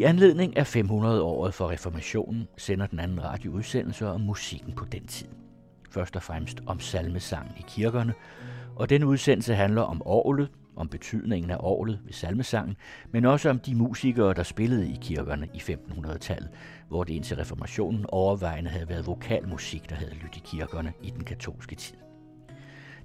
I anledning af 500-året for reformationen sender den anden radio udsendelser om musikken på den tid. Først og fremmest om salmesangen i kirkerne, og den udsendelse handler om orglet, om betydningen af orglet ved salmesangen, men også om de musikere, der spillede i kirkerne i 1500-tallet, hvor det indtil reformationen overvejende havde været vokalmusik, der havde lyttet i kirkerne i den katolske tid.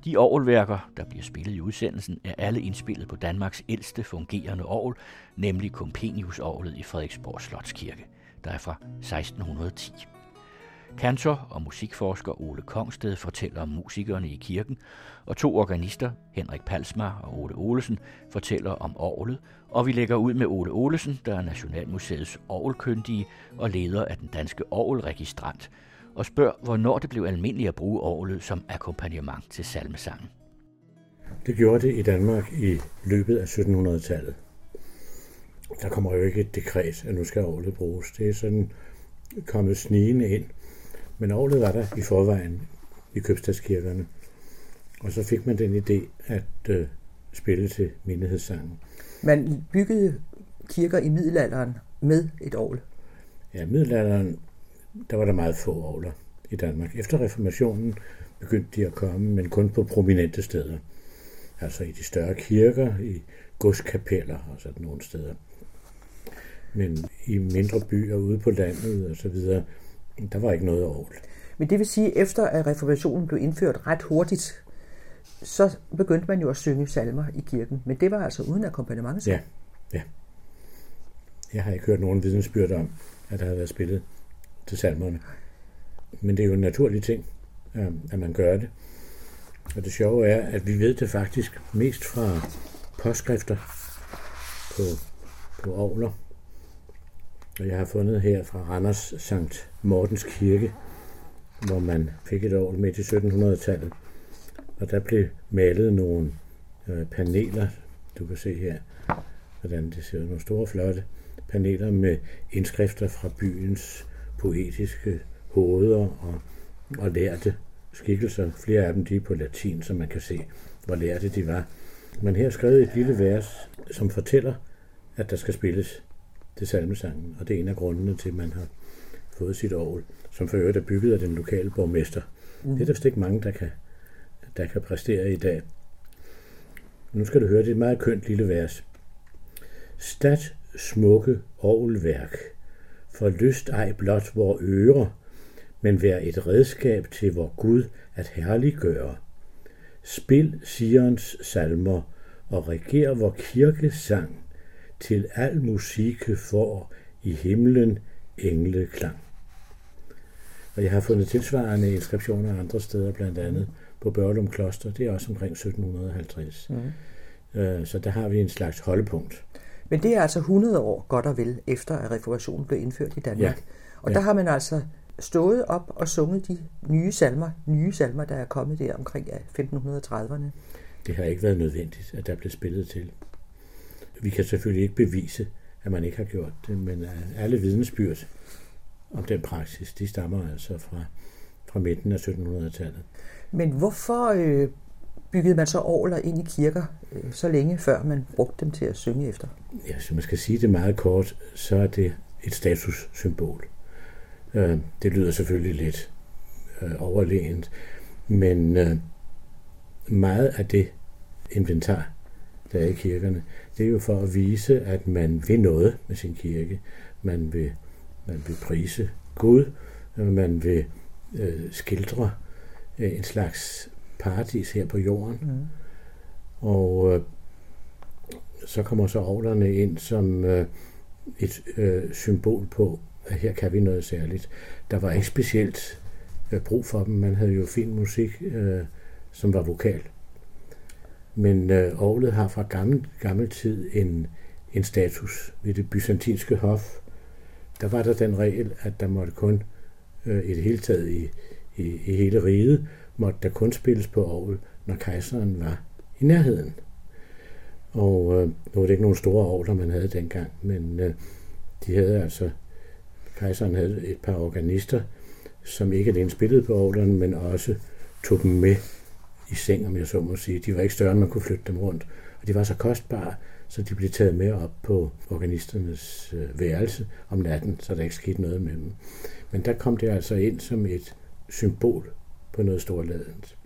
De orgelværker, der bliver spillet i udsendelsen, er alle indspillet på Danmarks ældste fungerende orgel, nemlig Compenius-orglet i Frederiksborg Slotskirke, der er fra 1610. Kantor og musikforsker Ole Kongsted fortæller om musikerne i kirken, og to organister, Henrik Palsmar og Ole Olesen, fortæller om orglet, og vi lægger ud med Ole Olesen, der er Nationalmuseets orgelkyndige og leder af den danske orgelregistrant, og spørger, hvornår det blev almindeligt at bruge orglet som akkompagnement til salmesangen. Det gjorde det i Danmark i løbet af 1700-tallet. Der kommer jo ikke et dekret, at nu skal orglet bruges. Det er sådan kommet snigende ind. Men orglet var der i forvejen i købstadskirkerne. Og så fik man den idé at øh, spille til menighedssangen. Man byggede kirker i middelalderen med et orgel. Ja, middelalderen, der var der meget få orgler i Danmark. Efter reformationen begyndte de at komme, men kun på prominente steder. Altså i de større kirker, i godskapeller og sådan nogle steder. Men i mindre byer ude på landet og så videre, der var ikke noget orgel. Men det vil sige, efter at reformationen blev indført ret hurtigt, så begyndte man jo at synge salmer i kirken. Men det var altså uden akkompagnement. Ja, ja. Jeg har ikke hørt nogen vidensbyrd om, at der har været spillet til salmerne. Men det er jo en naturlig ting, øhm, at man gør det. Og det sjove er, at vi ved det faktisk mest fra påskrifter på, på ovler. Og jeg har fundet her fra Randers Sankt Mortens Kirke, hvor man fik et år midt i 1700-tallet. Og der blev malet nogle øh, paneler, du kan se her, hvordan det ser ud. Nogle store, flotte paneler med indskrifter fra byens poetiske hoveder og, og lærte skikkelser. Flere af dem de er på latin, så man kan se, hvor lærte de var. Men her er skrevet et lille vers, som fortæller, at der skal spilles til salmesangen, og det er en af grundene til, at man har fået sit orgel, som for øvrigt er bygget af den lokale borgmester. Mm. Det er der vist ikke mange, der kan, der kan præstere i dag. Nu skal du høre, det er et meget kønt lille vers. Stat smukke orgelværk, for lyst ej blot vor ører, men vær et redskab til vor Gud at herliggøre. Spil Sions salmer og reger vor kirkesang, til al musike får i himlen engleklang. Og jeg har fundet tilsvarende inskriptioner andre steder, blandt andet på Børlum Kloster. Det er også omkring 1750. Mm. Så der har vi en slags holdepunkt. Men det er altså 100 år godt og vel, efter at reformationen blev indført i Danmark. Ja. Og der har man altså stået op og sunget de nye salmer, nye salmer, der er kommet der omkring 1530'erne. Det har ikke været nødvendigt, at der blev spillet til. Vi kan selvfølgelig ikke bevise, at man ikke har gjort det, men alle vidnesbyrd om den praksis, de stammer altså fra, fra midten af 1700-tallet. Men hvorfor øh, byggede man så orler ind i kirker øh, så længe før man brugte dem til at synge efter? Ja, så man skal sige det meget kort, så er det et statussymbol. Øh, det lyder selvfølgelig lidt øh, overlegent, men øh, meget af det inventar, der er i kirkerne, det er jo for at vise, at man vil noget med sin kirke. Man vil, man vil prise Gud, man vil øh, skildre øh, en slags paradis her på jorden. Mm. Og øh, så kommer så ovlerne ind som øh, et øh, symbol på, at her kan vi noget særligt. Der var ikke specielt øh, brug for dem. Man havde jo fin musik, øh, som var vokal. Men øh, orglet har fra gammel, gammel tid en, en status ved det byzantinske hof. Der var der den regel, at der måtte kun øh, i det hele taget i, i, i hele riget, måtte der kun spilles på orgel, når kejseren var i nærheden. Og øh, nu var det ikke nogen store orgler, man havde dengang, men øh, de havde altså, kejseren havde et par organister, som ikke alene spillede på orglerne, men også tog dem med i seng, om jeg så må sige. De var ikke større, end man kunne flytte dem rundt. Og de var så kostbare, så de blev taget med op på organisternes øh, værelse om natten, så der ikke skete noget med dem. Men der kom det altså ind som et symbol på noget storladent.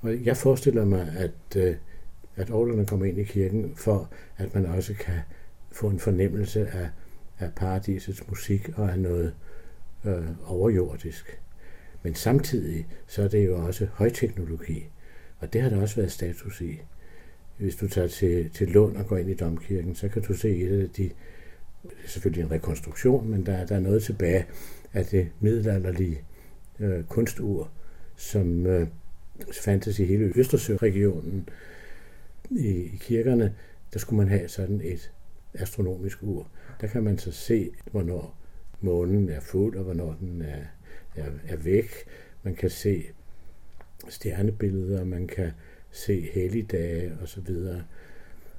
Og jeg forestiller mig, at, øh, at orlerne kommer ind i kirken, for at man også kan få en fornemmelse af, af paradisets musik og af noget øh, overjordisk. Men samtidig så er det jo også højteknologi, og det har der også været status i. Hvis du tager til, til Lund og går ind i domkirken, så kan du se et af de, det er selvfølgelig en rekonstruktion, men der, der er noget tilbage af det middelalderlige øh, kunstur, som øh, fandtes i hele Østersøregionen. I, I kirkerne, der skulle man have sådan et astronomisk ur. Der kan man så se, hvornår månen er fuld, og hvornår den er, er, er væk. Man kan se stjernebilleder, man kan se helligdage osv.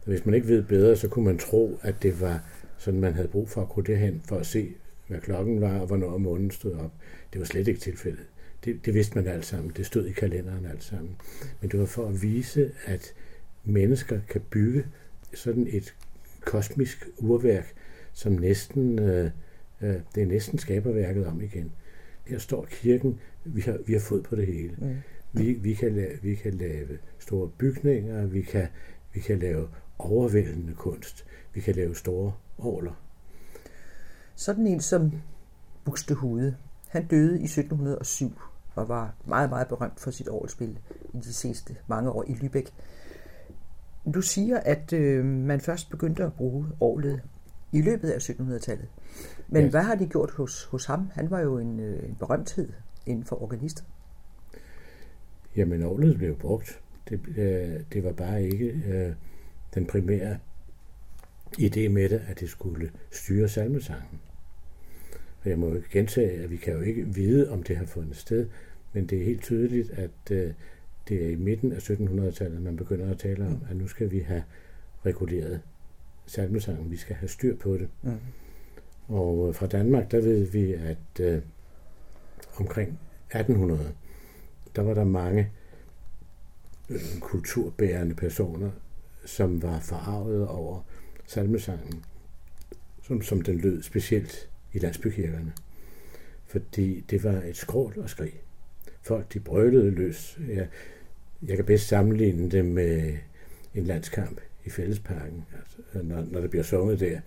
Hvis man ikke ved bedre, så kunne man tro, at det var sådan, man havde brug for at gå derhen for at se, hvad klokken var, og hvornår månen stod op. Det var slet ikke tilfældet. Det, det vidste man alt sammen. Det stod i kalenderen alt sammen. Men det var for at vise, at mennesker kan bygge sådan et kosmisk urværk, som næsten, øh, øh, det er næsten skaberværket om igen. Her står kirken, vi har, vi har fået på det hele. Mm. Vi, vi, kan lave, vi kan lave store bygninger, vi kan, vi kan lave overvældende kunst, vi kan lave store orler. Sådan en som Buxtehude, han døde i 1707 og var meget, meget berømt for sit orgelspil i de sidste mange år i Lübeck. Du siger, at øh, man først begyndte at bruge orglet i løbet af 1700-tallet. Men ja. hvad har de gjort hos, hos ham? Han var jo en, øh, en berømthed inden for organister. Jamen, orglet blev brugt. Det, øh, det var bare ikke øh, den primære idé med det, at det skulle styre salmesangen. Og jeg må jo gentage, at vi kan jo ikke vide, om det har fundet sted, men det er helt tydeligt, at øh, det er i midten af 1700-tallet, man begynder at tale om, at nu skal vi have reguleret salmesangen, vi skal have styr på det. Mm. Og øh, fra Danmark, der ved vi, at øh, omkring 1800, der var der mange øh, kulturbærende personer, som var forarvet over salmesangen, som, som den lød specielt i landsbykirkerne. Fordi det var et skrål og skrig. Folk de brølede løs. Jeg, jeg kan bedst sammenligne det med en landskamp i fællesparken, altså, når, når det bliver sunget der.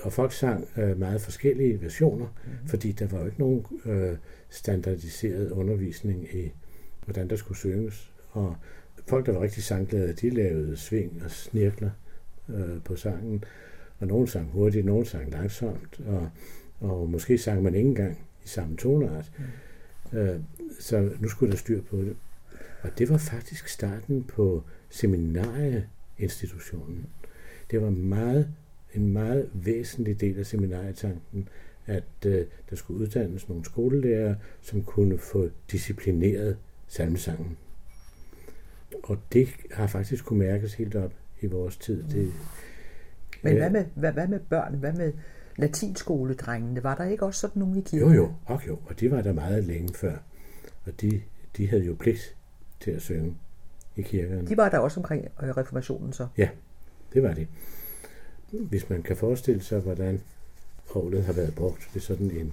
Og folk sang øh, meget forskellige versioner, mm. fordi der var jo ikke nogen øh, standardiseret undervisning i, hvordan der skulle synges. Og folk, der var rigtig sangglade, de lavede sving og snirkler øh, på sangen. Og nogen sang hurtigt, nogen sang langsomt, og, og måske sang man ikke engang i samme tonart. Mm. Øh, så nu skulle der styr på det. Og det var faktisk starten på seminarieinstitutionen. Det var meget, en meget væsentlig del af seminarietanken, at øh, der skulle uddannes nogle skolelærer, som kunne få disciplineret salmesangen. Og det har faktisk kunne mærkes helt op i vores tid. Det, Men hvad med, hvad, hvad med børn? Hvad med latinskoledrengene? Var der ikke også sådan nogle i kirken? Jo, jo, og jo, og de var der meget længe før. Og de, de havde jo pligt til at synge i kirkerne. De var der også omkring øh, reformationen så? Ja, det var de. Hvis man kan forestille sig, hvordan orglet har været brugt ved sådan en,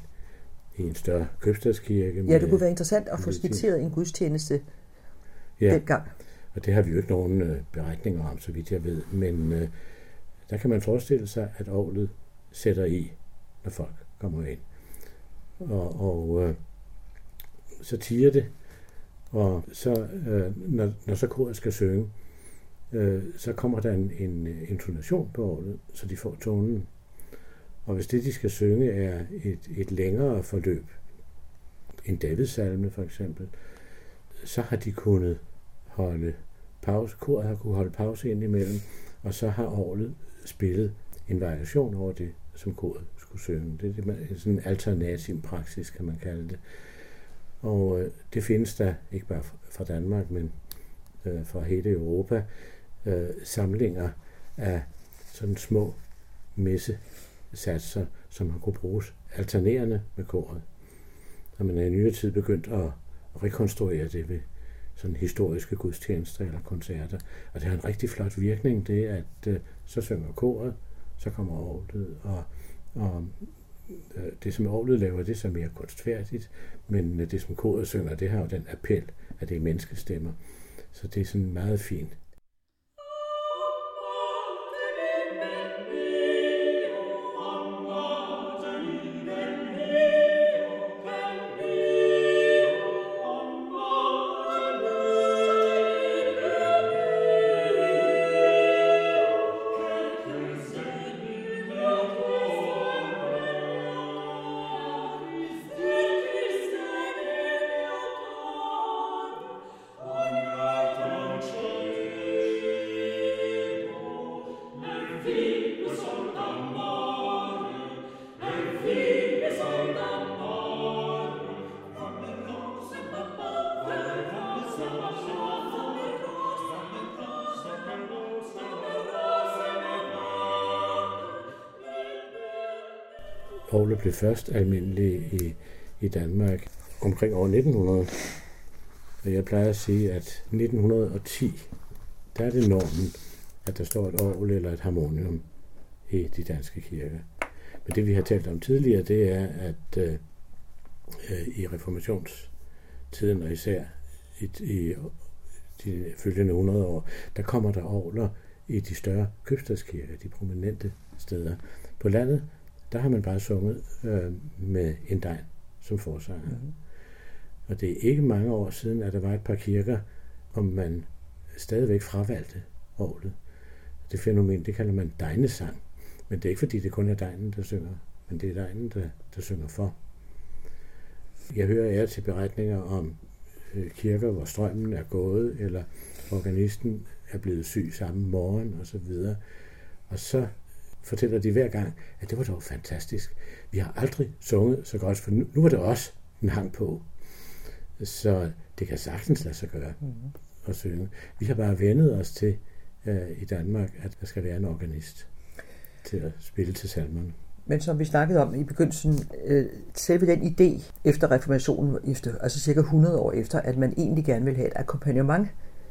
i en større købstadskirke. Ja, det kunne være interessant at få skitseret en gudstjeneste ja. dengang. Og det har vi jo ikke nogen øh, beretninger om, så vidt jeg ved. Men øh, der kan man forestille sig, at ovlet sætter i, når folk kommer ind. Og, og øh, så tiger det, og så, øh, når, når så koret skal synge, øh, så kommer der en, en øh, intonation på ordet, så de får tonen. Og hvis det, de skal synge, er et, et længere forløb, en Davidsalme for eksempel, så har de kunnet holde pause, koret har kunnet holde pause indimellem, og så har orlet spillet en variation over det, som koret skulle synge. Det er sådan en alternativ praksis, kan man kalde det. Og øh, det findes der ikke bare fra Danmark, men øh, fra hele Europa, øh, samlinger af sådan små messesatser, som har kunne bruges alternerende med koret. Og man er i nyere tid begyndt at rekonstruere det ved sådan historiske gudstjenester eller koncerter. Og det har en rigtig flot virkning, det at øh, så synger koret, så kommer orlet, og, og øh, det som orlet laver, det er så mere kunstfærdigt, men øh, det som koret synger, det har jo den appel, at det er menneskestemmer. Så det er sådan meget fint. Orglet blev først almindelig i, i Danmark omkring år 1900. Og jeg plejer at sige, at 1910, der er det normen, at der står et orgel eller et harmonium i de danske kirker. Men det vi har talt om tidligere, det er, at øh, øh i reformationstiden, og især i, i de følgende 100 år, der kommer der orgler i de større købstadskirker, de prominente steder. På landet, der har man bare sunget øh, med en degn som forsanger. Mm-hmm. Og det er ikke mange år siden, at der var et par kirker, om man stadigvæk fravalgte orlet. Det fænomen, det kalder man degnesang. Men det er ikke fordi, det kun er degnen, der synger, men det er degnen, der, der synger for. Jeg hører jer til beretninger om øh, kirker, hvor strømmen er gået, eller organisten er blevet syg samme morgen, og så videre. Og så fortæller de hver gang, at det var dog fantastisk. Vi har aldrig sunget så godt, for nu, nu var det os, den hang på. Så det kan sagtens lade sig gøre mm. at synge. Vi har bare vendet os til uh, i Danmark, at der skal være en organist til at spille til salmerne. Men som vi snakkede om i begyndelsen, øh, selve den idé efter reformationen, efter, altså cirka 100 år efter, at man egentlig gerne vil have et akkompagnement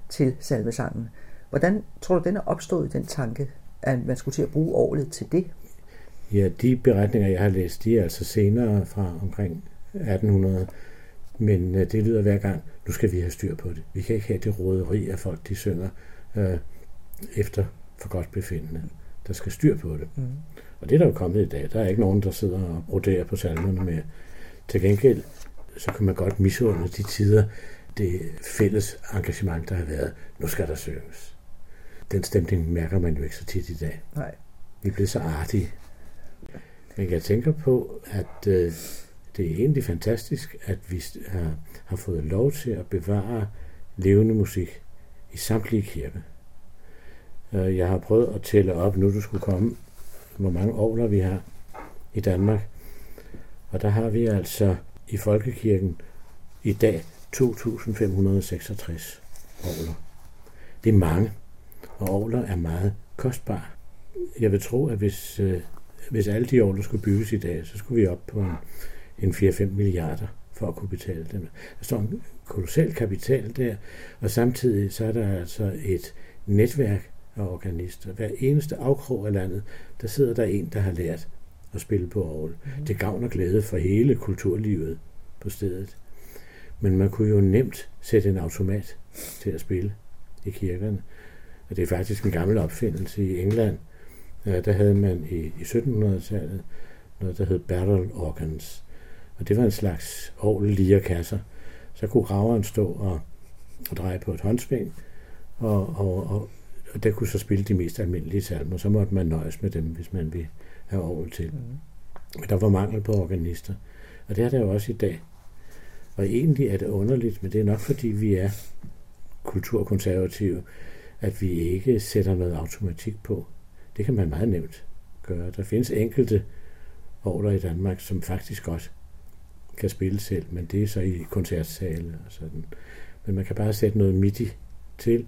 til salmesangen. Hvordan tror du, den er opstået, den tanke? At man skulle til at bruge året til det? Ja, de beretninger, jeg har læst, de er altså senere fra omkring 1800, men øh, det lyder hver gang, nu skal vi have styr på det. Vi kan ikke have det råderi af folk, de synger øh, efter for godt befindende. Der skal styr på det. Mm. Og det er der jo kommet i dag. Der er ikke nogen, der sidder og broderer på salmerne mere. Til gengæld, så kan man godt misunde de tider, det fælles engagement, der har været. Nu skal der synges den stemning mærker man jo ikke så tit i dag. Nej. Vi bliver så artige. Men jeg tænker på, at øh, det er egentlig fantastisk, at vi har, har fået lov til at bevare levende musik i samtlige kirker. Øh, jeg har prøvet at tælle op, nu du skulle komme, hvor mange årler vi har i Danmark. Og der har vi altså i Folkekirken i dag 2.566 årler. Det er mange og ovler er meget kostbare. Jeg vil tro, at hvis, øh, hvis alle de ovler skulle bygges i dag, så skulle vi op på en, en 4-5 milliarder for at kunne betale dem. Der står en kolossal kapital der, og samtidig så er der altså et netværk af organister. Hver eneste afkrog af landet, der sidder der en, der har lært at spille på orgel. Mm. Det gavner glæde for hele kulturlivet på stedet. Men man kunne jo nemt sætte en automat til at spille i kirkerne. Og det er faktisk en gammel opfindelse i England. Der havde man i, i 1700-tallet noget, der hed barrel organs. Og det var en slags orgel kasser. Så kunne graveren stå og, og dreje på et håndsving, og, og, og, og der kunne så spille de mest almindelige salmer. Så måtte man nøjes med dem, hvis man ville have orgel til. Mm. Men der var mangel på organister. Og det er der jo også i dag. Og egentlig er det underligt, men det er nok fordi vi er kulturkonservative, at vi ikke sætter noget automatik på. Det kan man meget nemt gøre. Der findes enkelte order i Danmark, som faktisk godt kan spille selv, men det er så i koncertsale og sådan. Men man kan bare sætte noget MIDI til.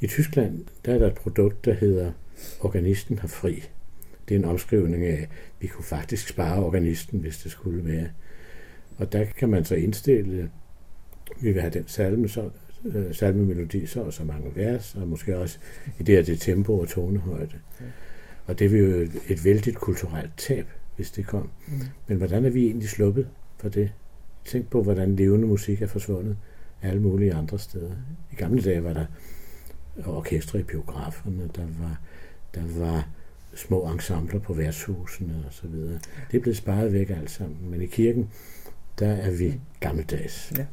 I Tyskland, der er der et produkt, der hedder Organisten har fri. Det er en omskrivning af, at vi kunne faktisk spare organisten, hvis det skulle være. Og der kan man så indstille vi vil have den salme, så, øh, salmemelodi, så og så mange vers, og måske også i det her det tempo og tonehøjde. Og det vil jo et, et vældigt kulturelt tab, hvis det kom. Mm. Men hvordan er vi egentlig sluppet for det? Tænk på, hvordan levende musik er forsvundet alle mulige andre steder. I gamle dage var der orkestre i biograferne, der var, der var små ensembler på værtshusene og så videre. Det er blevet sparet væk alt sammen, men i kirken, der er vi gammeldags. Ja.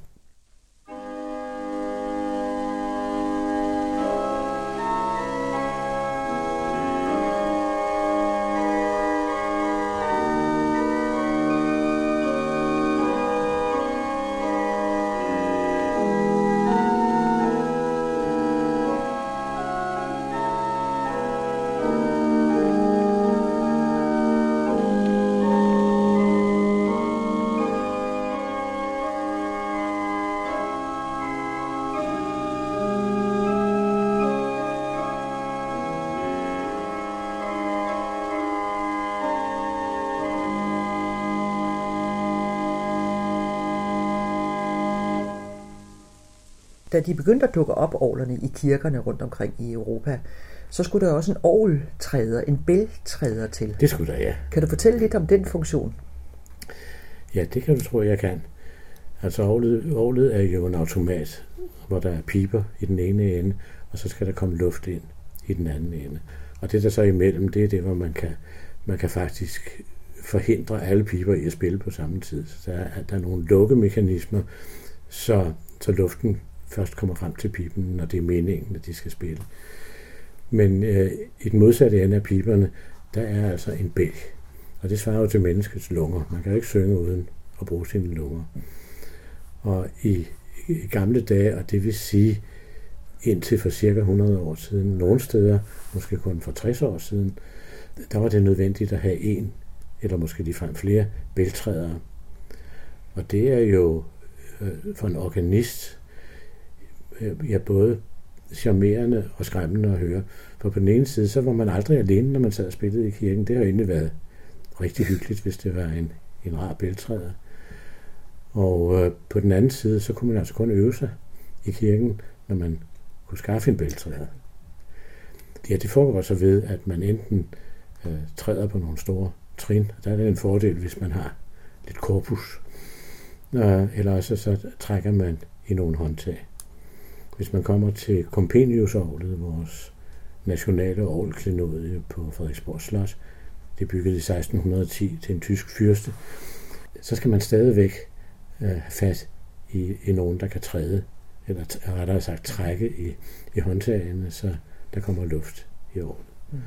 Da de begyndte at dukke op orlerne i kirkerne rundt omkring i Europa, så skulle der også en orgeltræder, en bæltræder til. Det skulle der, ja. Kan du fortælle lidt om den funktion? Ja, det kan du tro, jeg kan. Altså orlet, orlet er jo en automat, hvor der er piber i den ene ende, og så skal der komme luft ind i den anden ende. Og det der så imellem, det er det, hvor man kan, man kan faktisk forhindre alle piber i at spille på samme tid. Så der er, der er nogle lukkemekanismer, så, så luften først kommer frem til pipen, når det er meningen, at de skal spille. Men øh, i den modsatte ende af piberne, der er altså en bælg. Og det svarer jo til menneskets lunger. Man kan jo ikke synge uden at bruge sine lunger. Og i, i gamle dage, og det vil sige indtil for cirka 100 år siden, nogle steder, måske kun for 60 år siden, der var det nødvendigt at have en, eller måske ligefrem flere, bæltrædere. Og det er jo øh, for en organist Øh, ja, både charmerende og skræmmende at høre. For på den ene side, så var man aldrig alene, når man sad og spillede i kirken. Det har egentlig været rigtig hyggeligt, hvis det var en, en rar bæltræder. Og øh, på den anden side, så kunne man altså kun øve sig i kirken, når man kunne skaffe en bæltræder. Ja, det foregår så ved, at man enten øh, træder på nogle store trin. Der er det en fordel, hvis man har lidt korpus. Øh, eller også så trækker man i nogle håndtag. Hvis man kommer til Compendius-orglet, vores nationale orgelklenodie på Frederiksborg Slot, det er bygget i 1610 til en tysk fyrste, så skal man stadigvæk øh, have fat i, i nogen, der kan træde, eller rettere sagt trække i, i håndtagene, så der kommer luft i orglet. Mm.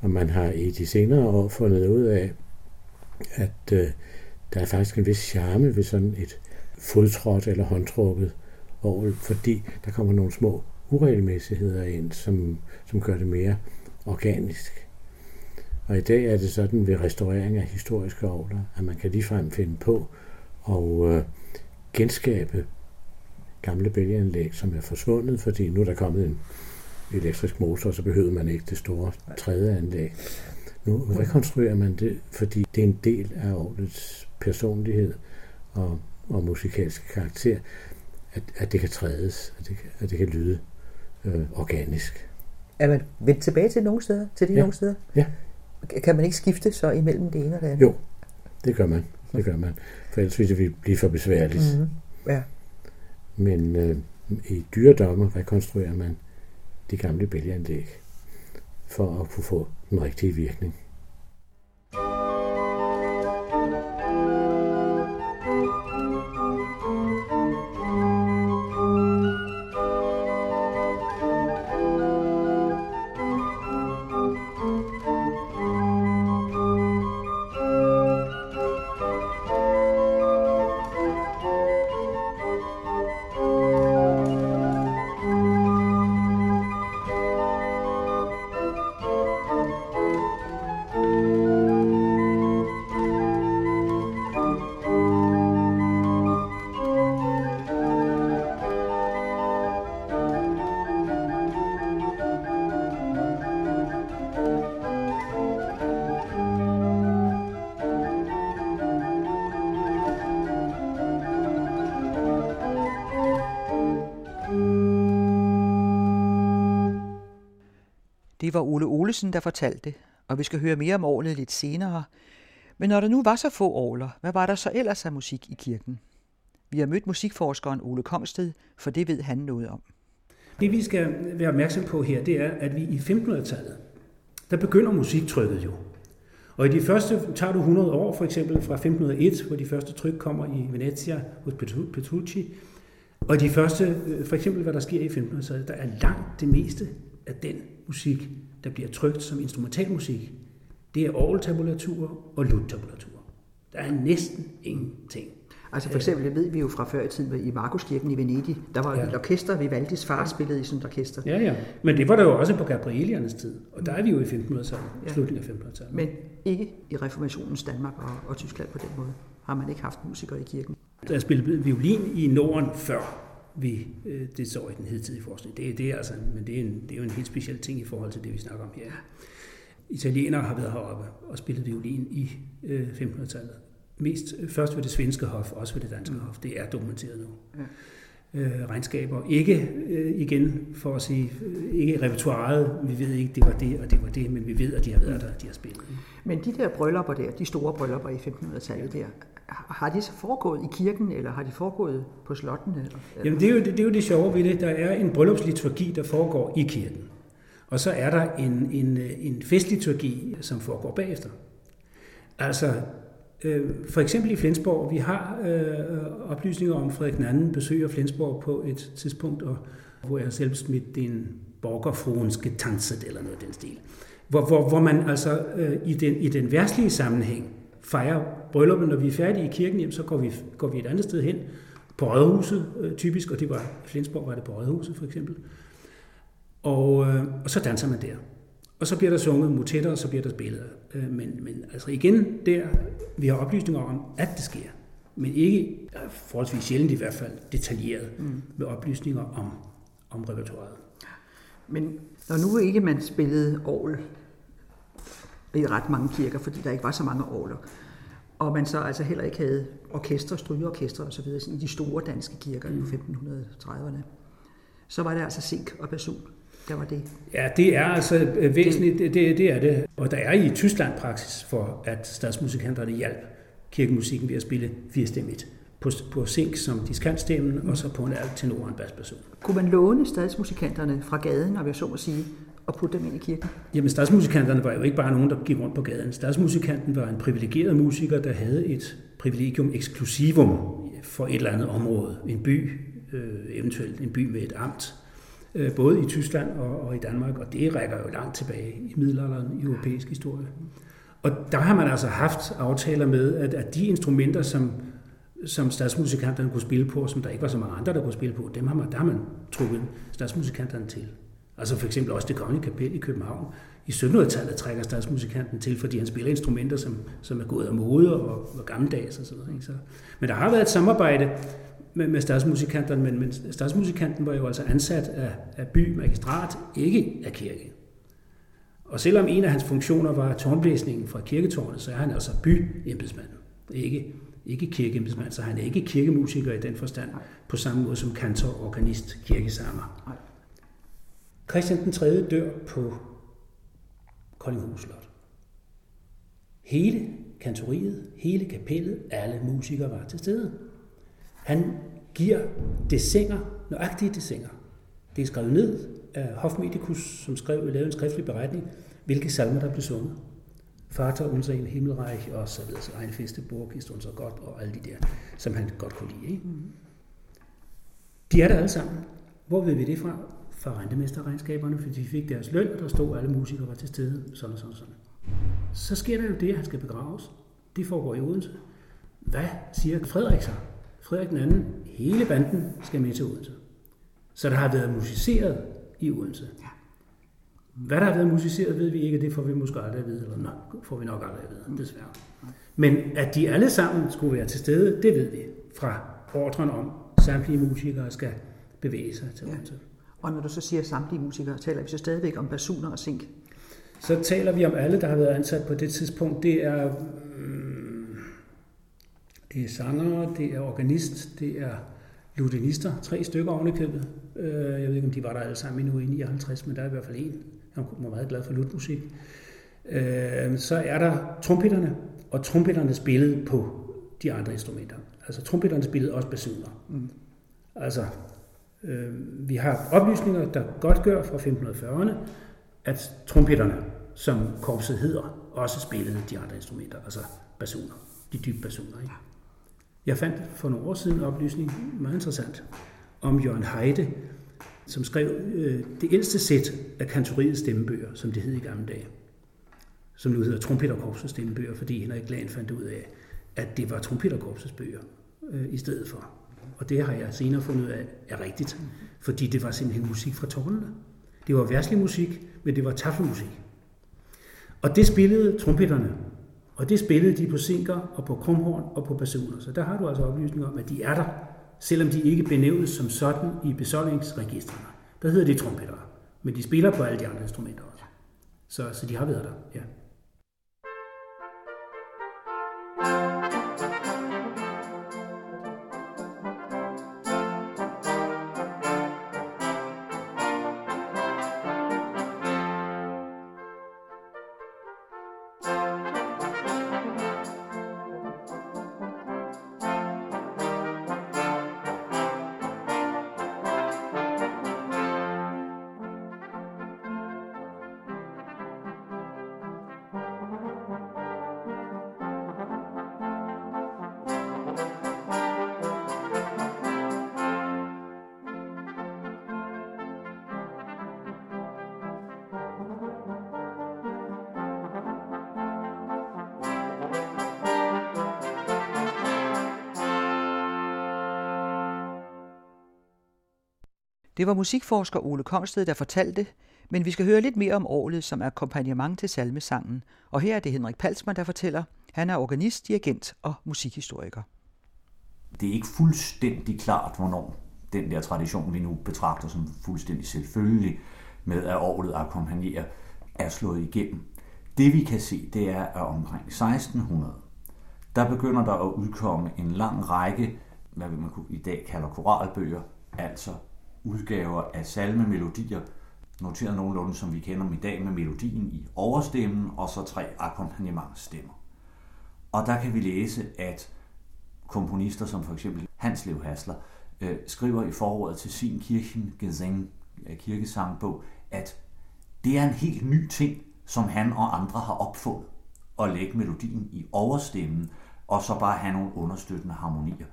Og man har i de senere år fundet ud af, at øh, der er faktisk en vis charme ved sådan et fodtrådt eller håndtrukket orgel, fordi der kommer nogle små uregelmæssigheder ind, som, som gør det mere organisk. Og i dag er det sådan ved restaurering af historiske orgler, at man kan ligefrem finde på og øh, genskabe gamle bælgeanlæg, som er forsvundet, fordi nu er der kommet en elektrisk motor, så behøver man ikke det store tredje anlæg. Nu rekonstruerer man det, fordi det er en del af orglets personlighed og, og musikalske karakter, at, at det kan trædes, at det, at det kan lyde øh, organisk. Er man vendt tilbage til nogle steder? Til de ja. nogle steder? Ja. Kan man ikke skifte så imellem det ene og det andet? Jo, det gør man. Det gør man. For ellers ville det blive for besværligt. Mm-hmm. Ja. Men øh, i dyredommer rekonstruerer man de gamle bælgeanlæg for at kunne få den rigtige virkning. Det var Ole Olesen, der fortalte, og vi skal høre mere om orlet lidt senere. Men når der nu var så få orler, hvad var der så ellers af musik i kirken? Vi har mødt musikforskeren Ole Kongsted, for det ved han noget om. Det vi skal være opmærksom på her, det er, at vi i 1500-tallet, der begynder musiktrykket jo. Og i de første, tager du 100 år for eksempel fra 1501, hvor de første tryk kommer i Venezia hos Petrucci, og de første, øh, for eksempel hvad der sker i 1500-tallet, der er langt det meste af den musik, der bliver trykt som instrumentalmusik, det er orgeltabulaturer og luttabulaturer. Der er næsten ingenting. Altså for eksempel, det ved vi jo fra før i tiden i Markuskirken i Venedig, der var ja. et orkester, Vivaldis far spillede i sådan et orkester. Ja, ja. Men det var der jo også på Gabrieliernes tid, og der er vi jo i 1500-tallet, ja. slutningen af 1500-tallet. Men ikke i reformationens Danmark og, og Tyskland på den måde. Har man ikke haft musikere i kirken. Der er spillet violin i Norden før vi, øh, det så i den hidtidige forskning. Det, det er altså, men det er, en, det er jo en helt speciel ting i forhold til det, vi snakker om her. Italienere har været heroppe og spillet violin i øh, 1500-tallet. Mest, øh, først ved det svenske hof, også ved det danske hof. Det er dokumenteret nu. Ja øh, regnskaber. Ikke øh, igen for at sige, øh, ikke repertoireet, vi ved ikke, det var det og det var det, men vi ved, at de har været der, de har spillet. Men de der bryllupper der, de store bryllupper i 1500-tallet der, har de så foregået i kirken, eller har de foregået på slottene? Jamen det er, jo, det, det er jo det sjove ved det. Der er en bryllupsliturgi, der foregår i kirken. Og så er der en, en, en festliturgi, som foregår bagefter. Altså, øh, for eksempel i Flensborg, vi har øh, oplysninger om, Frederik II besøger Flensborg på et tidspunkt, og, hvor jeg selv smidt en borgerfruenske tanset eller noget af den stil. Hvor, hvor, hvor man altså øh, i, den, i den værtslige sammenhæng fejrer brylluppet. Når vi er færdige i kirken, jamen, så går vi, går vi et andet sted hen, på Rødhuset øh, typisk, og det var, Flensborg var det på Rødhuset for eksempel. Og, øh, og så danser man der. Og så bliver der sunget motetter, og så bliver der spillet. Øh, men, men altså igen, der vi har oplysninger om, at det sker. Men ikke, forholdsvis sjældent i hvert fald, detaljeret mm. med oplysninger om, om repertoireet. Men når nu ikke man spillede orgel i ret mange kirker, fordi der ikke var så mange orgler, og man så altså heller ikke havde orkestre, strygeorkestre osv. i de store danske kirker mm. i 1530'erne, så var det altså sink og basun der var det. Ja, det er altså øh, væsentligt, det, det, det er det. Og der er i Tyskland praksis for, at statsmusikanterne hjælp kirkemusikken ved at spille firestemmigt på, på sink som diskantstemmen, mm. og så på en alt tenor og en basperson. Kunne man låne statsmusikanterne fra gaden, og jeg så må sige, og putte dem ind i kirken? Jamen, statsmusikanterne var jo ikke bare nogen, der gik rundt på gaden. Statsmusikanten var en privilegeret musiker, der havde et privilegium exclusivum for et eller andet område. En by, øh, eventuelt en by med et amt, Øh, både i Tyskland og, og i Danmark, og det rækker jo langt tilbage i middelalderen i europæisk historie. Og der har man altså haft aftaler med, at, at de instrumenter, som, som statsmusikanterne kunne spille på, som der ikke var så mange andre, der kunne spille på, dem har man, der har man trukket statsmusikanterne til. Altså for eksempel også det kongelige kapel i København. I 1700-tallet trækker statsmusikanten til, fordi han spiller instrumenter, som, som er gået af mode og, og gammeldags og sådan noget. Ikke? Så, men der har været et samarbejde med, med statsmusikanterne, men, men statsmusikanten var jo altså ansat af, af by magistrat, ikke af kirke. Og selvom en af hans funktioner var tårnblæsningen fra kirketårnet, så er han altså byembedsmand, ikke, ikke kirkeembedsmand, så han er ikke kirkemusiker i den forstand, på samme måde som kantor, organist, kirkesanger. Christian den 3. dør på Koldinghus Slot. Hele kantoriet, hele kapellet, alle musikere var til stede. Han giver desinger, nøjagtige desinger. Det er skrevet ned af Hofmedikus, som skrev, lavede en skriftlig beretning, hvilke salmer der blev sunget. Vater unser en Himmelreich og så videre, så egen feste Burg ist unser godt, og alle de der, som han godt kunne lide. Ikke? De er der alle sammen. Hvor ved vi det fra? Fra rentemesterregnskaberne, fordi de fik deres løn, og der stod, at alle musikere var til stede, sådan og sådan og sådan. Så sker der jo det, at han skal begraves. Det foregår i Odense. Hvad siger Frederik så? Frederik II, hele banden skal med til Odense. Så der har været musiceret i Odense. Ja. Hvad der har været musiceret, ved vi ikke, det får vi måske aldrig at vide, eller nok, får vi nok aldrig at vide, mm. desværre. Men at de alle sammen skulle være til stede, det ved vi fra ordren om, samtlige musikere skal bevæge sig til Odense. Ja. Og når du så siger samtlige musikere, taler vi så stadigvæk om basuner og sink? Så taler vi om alle, der har været ansat på det tidspunkt. Det er det er sangere, det er organist, det er lutinister, tre stykker oven i købet. Øh, jeg ved ikke, om de var der alle sammen endnu i 59, men der er i hvert fald en. Han var meget glad for lutmusik. Øh, så er der trompetterne, og trompetterne spillede på de andre instrumenter. Altså trompetterne spillede også basuner. Mm. Altså, øh, vi har oplysninger, der godt gør fra 1540'erne, at trompetterne, som korpset hedder, også spillede de andre instrumenter, altså basuner, de dybe basuner. Ikke? Jeg fandt for nogle år siden en oplysning, meget interessant, om Jørgen Heide, som skrev øh, det ældste sæt af kantoriets stemmebøger, som det hed i gamle dage, som nu hedder Trompetterkorpsets stemmebøger, fordi Henrik Lahn fandt ud af, at det var Trompetterkorpsets bøger øh, i stedet for. Og det har jeg senere fundet ud af er rigtigt, fordi det var simpelthen musik fra tårnene. Det var værslig musik, men det var tafelmusik. Og det spillede trompetterne, og det spillede de på sinker og på krumhorn og på basuner. Så der har du altså oplysning om, at de er der, selvom de ikke benævnes som sådan i besoldingsregistrene. Der hedder de trompetter, men de spiller på alle de andre instrumenter også. Så, så de har været der, ja. Det var musikforsker Ole Kongsted, der fortalte, men vi skal høre lidt mere om året som akkompagnement til salmesangen. Og her er det Henrik Palsmann, der fortæller. Han er organist, dirigent og musikhistoriker. Det er ikke fuldstændig klart, hvornår den der tradition, vi nu betragter som fuldstændig selvfølgelig, med at året akkompagnerer, er slået igennem. Det vi kan se, det er, at omkring 1600, der begynder der at udkomme en lang række, hvad man i dag kalder koralbøger, altså udgaver af salmemelodier, noteret nogenlunde som vi kender dem i dag med melodien i overstemmen og så tre akkompagnementstemmer. Og der kan vi læse, at komponister som for eksempel Hans Lev Hasler øh, skriver i forordet til sin Kirchengesang, øh, kirkesangbog, at det er en helt ny ting, som han og andre har opfundet, at lægge melodien i overstemmen, og så bare have nogle understøttende harmonier.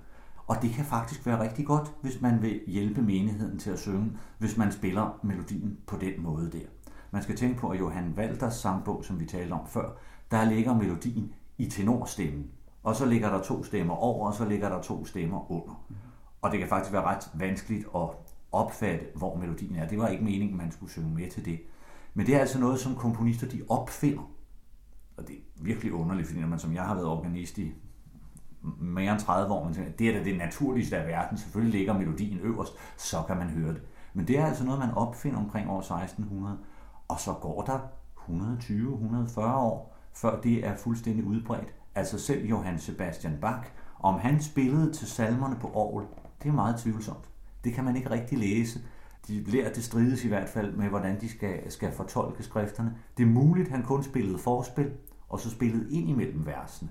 Og det kan faktisk være rigtig godt, hvis man vil hjælpe menigheden til at synge, hvis man spiller melodien på den måde der. Man skal tænke på, at Johan Walters sangbog, som vi talte om før, der ligger melodien i tenorstemmen. Og så ligger der to stemmer over, og så ligger der to stemmer under. Og det kan faktisk være ret vanskeligt at opfatte, hvor melodien er. Det var ikke meningen, man skulle synge med til det. Men det er altså noget, som komponister de opfinder. Og det er virkelig underligt, fordi når man som jeg har været organist i mere end 30 år, men det er da det naturligste af verden. Selvfølgelig ligger melodien øverst, så kan man høre det. Men det er altså noget, man opfinder omkring år 1600, og så går der 120-140 år, før det er fuldstændig udbredt. Altså selv Johann Sebastian Bach, om han spillede til salmerne på Aarhus, det er meget tvivlsomt. Det kan man ikke rigtig læse. De lærer det strides i hvert fald med, hvordan de skal, skal fortolke skrifterne. Det er muligt, han kun spillede forspil, og så spillede ind imellem versene.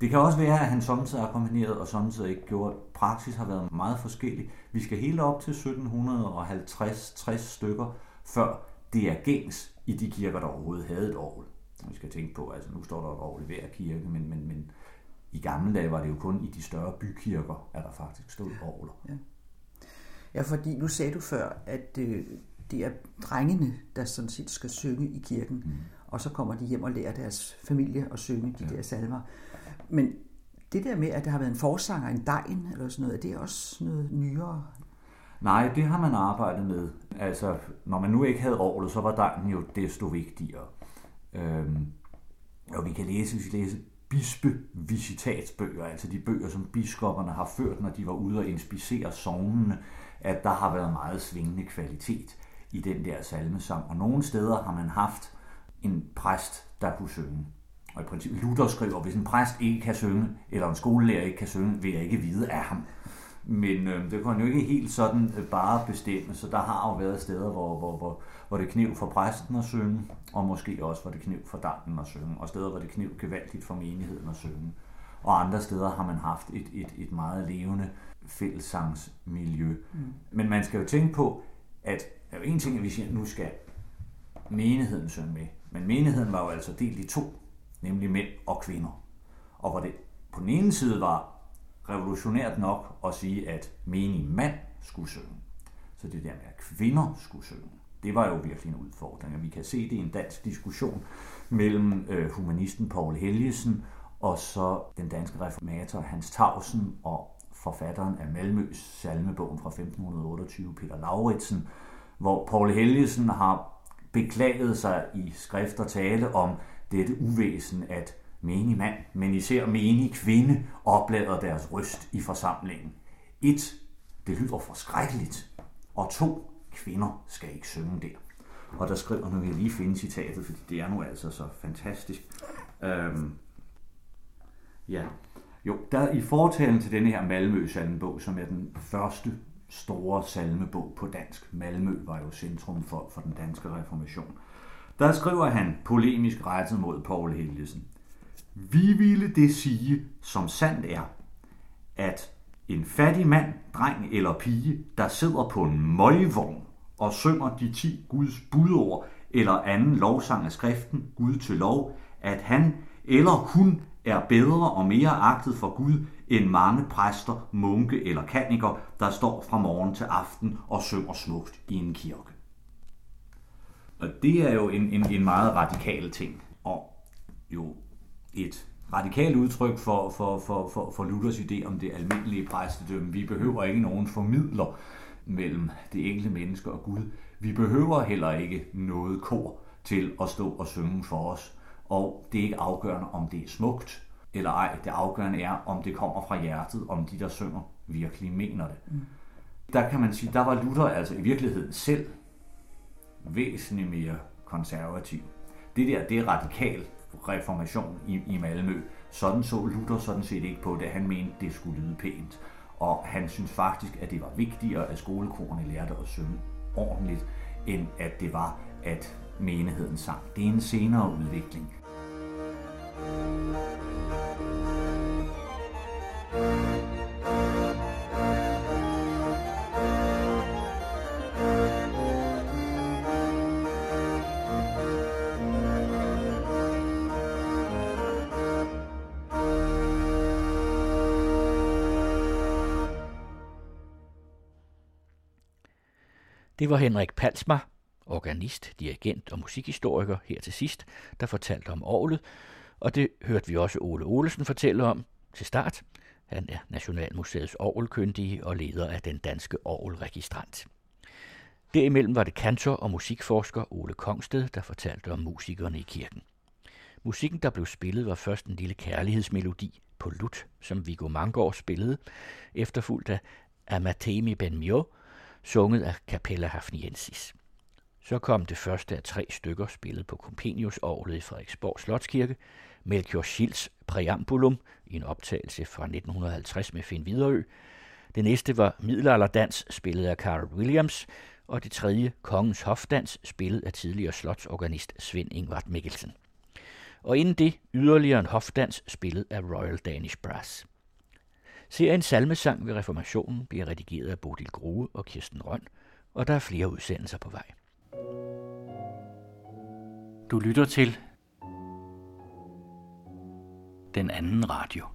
Det kan også være, at han samtidig akkompagneret og samtidig ikke gjort. Praksis har været meget forskellig. Vi skal helt op til 1750-60 stykker, før det er gængs i de kirker, der overhovedet havde et orgel. Vi skal tænke på, altså nu står der et orgel i hver kirke, men, men, men i gamle dage var det jo kun i de større bykirker, at der faktisk stod orgler. Ja. ja, fordi nu sagde du før, at øh, det er drengene, der sådan set skal synge i kirken, mm. og så kommer de hjem og lærer deres familie at synge de ja. der salmer. Men det der med, at der har været en forsanger, en dejen eller sådan noget, er det også noget nyere? Nej, det har man arbejdet med. Altså, når man nu ikke havde orlet, så var dejen jo desto vigtigere. Øhm, og vi kan læse, hvis vi læser bispevisitatsbøger, altså de bøger, som biskopperne har ført, når de var ude og inspicere sovnene, at der har været meget svingende kvalitet i den der salmesang. Og nogle steder har man haft en præst, der kunne synge. Og i princippet Luther skriver, hvis en præst ikke kan synge, eller en skolelærer ikke kan synge, vil jeg ikke vide af ham. Men øh, det kunne han jo ikke helt sådan øh, bare bestemme, så der har jo været steder, hvor, hvor, hvor, hvor det kniv for præsten at synge, og måske også hvor det kniv for dampen at synge, og steder, hvor det kniv gevaldigt for menigheden at synge. Og andre steder har man haft et, et, et meget levende fællessangsmiljø. Mm. Men man skal jo tænke på, at der er jo en ting, at vi siger, at nu skal menigheden synge med. Men menigheden var jo altså delt i to, nemlig mænd og kvinder. Og hvor det på den ene side var revolutionært nok at sige, at menig mand skulle synge. Så det der med, at kvinder skulle synge, det var jo virkelig en udfordring. Og vi kan se det i en dansk diskussion mellem øh, humanisten Paul Helgesen og så den danske reformator Hans Tausen og forfatteren af Malmøs salmebogen fra 1528, Peter Lauritsen, hvor Paul Helgesen har beklaget sig i skrift og tale om dette uvæsen, at menig mand, men især menig kvinde, oplader deres røst i forsamlingen. Et, det lyder forskrækkeligt. Og to, kvinder skal ikke synge der. Og der skriver, nu vil jeg lige finde citatet, fordi det er nu altså så fantastisk. Øhm, ja, jo, der i fortalen til denne her Malmø salmebog, som er den første store salmebog på dansk. Malmø var jo centrum for, for den danske reformation. Der skriver han polemisk rettet mod Paul Helgesen. Vi ville det sige, som sandt er, at en fattig mand, dreng eller pige, der sidder på en møgvogn og synger de ti Guds budord eller anden lovsang af skriften, Gud til lov, at han eller hun er bedre og mere agtet for Gud end mange præster, munke eller kaniker, der står fra morgen til aften og synger smukt i en kirke. Og det er jo en, en, en meget radikal ting, og jo et radikalt udtryk for, for, for, for, for Luthers idé om det almindelige præstedømme. Vi behøver ikke nogen formidler mellem det enkelte menneske og Gud. Vi behøver heller ikke noget kor til at stå og synge for os. Og det er ikke afgørende, om det er smukt eller ej. Det afgørende er, om det kommer fra hjertet, om de, der synger, virkelig mener det. Mm. Der kan man sige, der var Luther altså i virkeligheden selv væsentligt mere konservativ. Det der, det er radikal reformation i, i Malmø. Sådan så Luther sådan set ikke på det. Han mente, det skulle lyde pænt. Og han synes faktisk, at det var vigtigere, at skolekorene lærte at synge ordentligt, end at det var, at menigheden sang. Det er en senere udvikling. Det var Henrik Palsma, organist, dirigent og musikhistoriker her til sidst, der fortalte om orlet, og det hørte vi også Ole Olesen fortælle om til start. Han er Nationalmuseets orgelkyndige og leder af den danske orgelregistrant. Derimellem var det kantor og musikforsker Ole Kongsted, der fortalte om musikerne i kirken. Musikken, der blev spillet, var først en lille kærlighedsmelodi på lut, som Viggo Mangård spillede, efterfulgt af Amatemi Ben Mio, sunget af Capella Hafniensis. Så kom det første af tre stykker spillet på Compenius orglet i Frederiksborg Slotskirke, Melchior Schilds Preambulum i en optagelse fra 1950 med Finn Viderø. Det næste var Middelalderdans spillet af Carl Williams, og det tredje Kongens Hofdans spillet af tidligere slotsorganist Svend Ingvart Mikkelsen. Og inden det yderligere en hofdans spillet af Royal Danish Brass. Serien Salmesang ved Reformationen bliver redigeret af Bodil Grue og Kirsten Røn, og der er flere udsendelser på vej. Du lytter til den anden radio.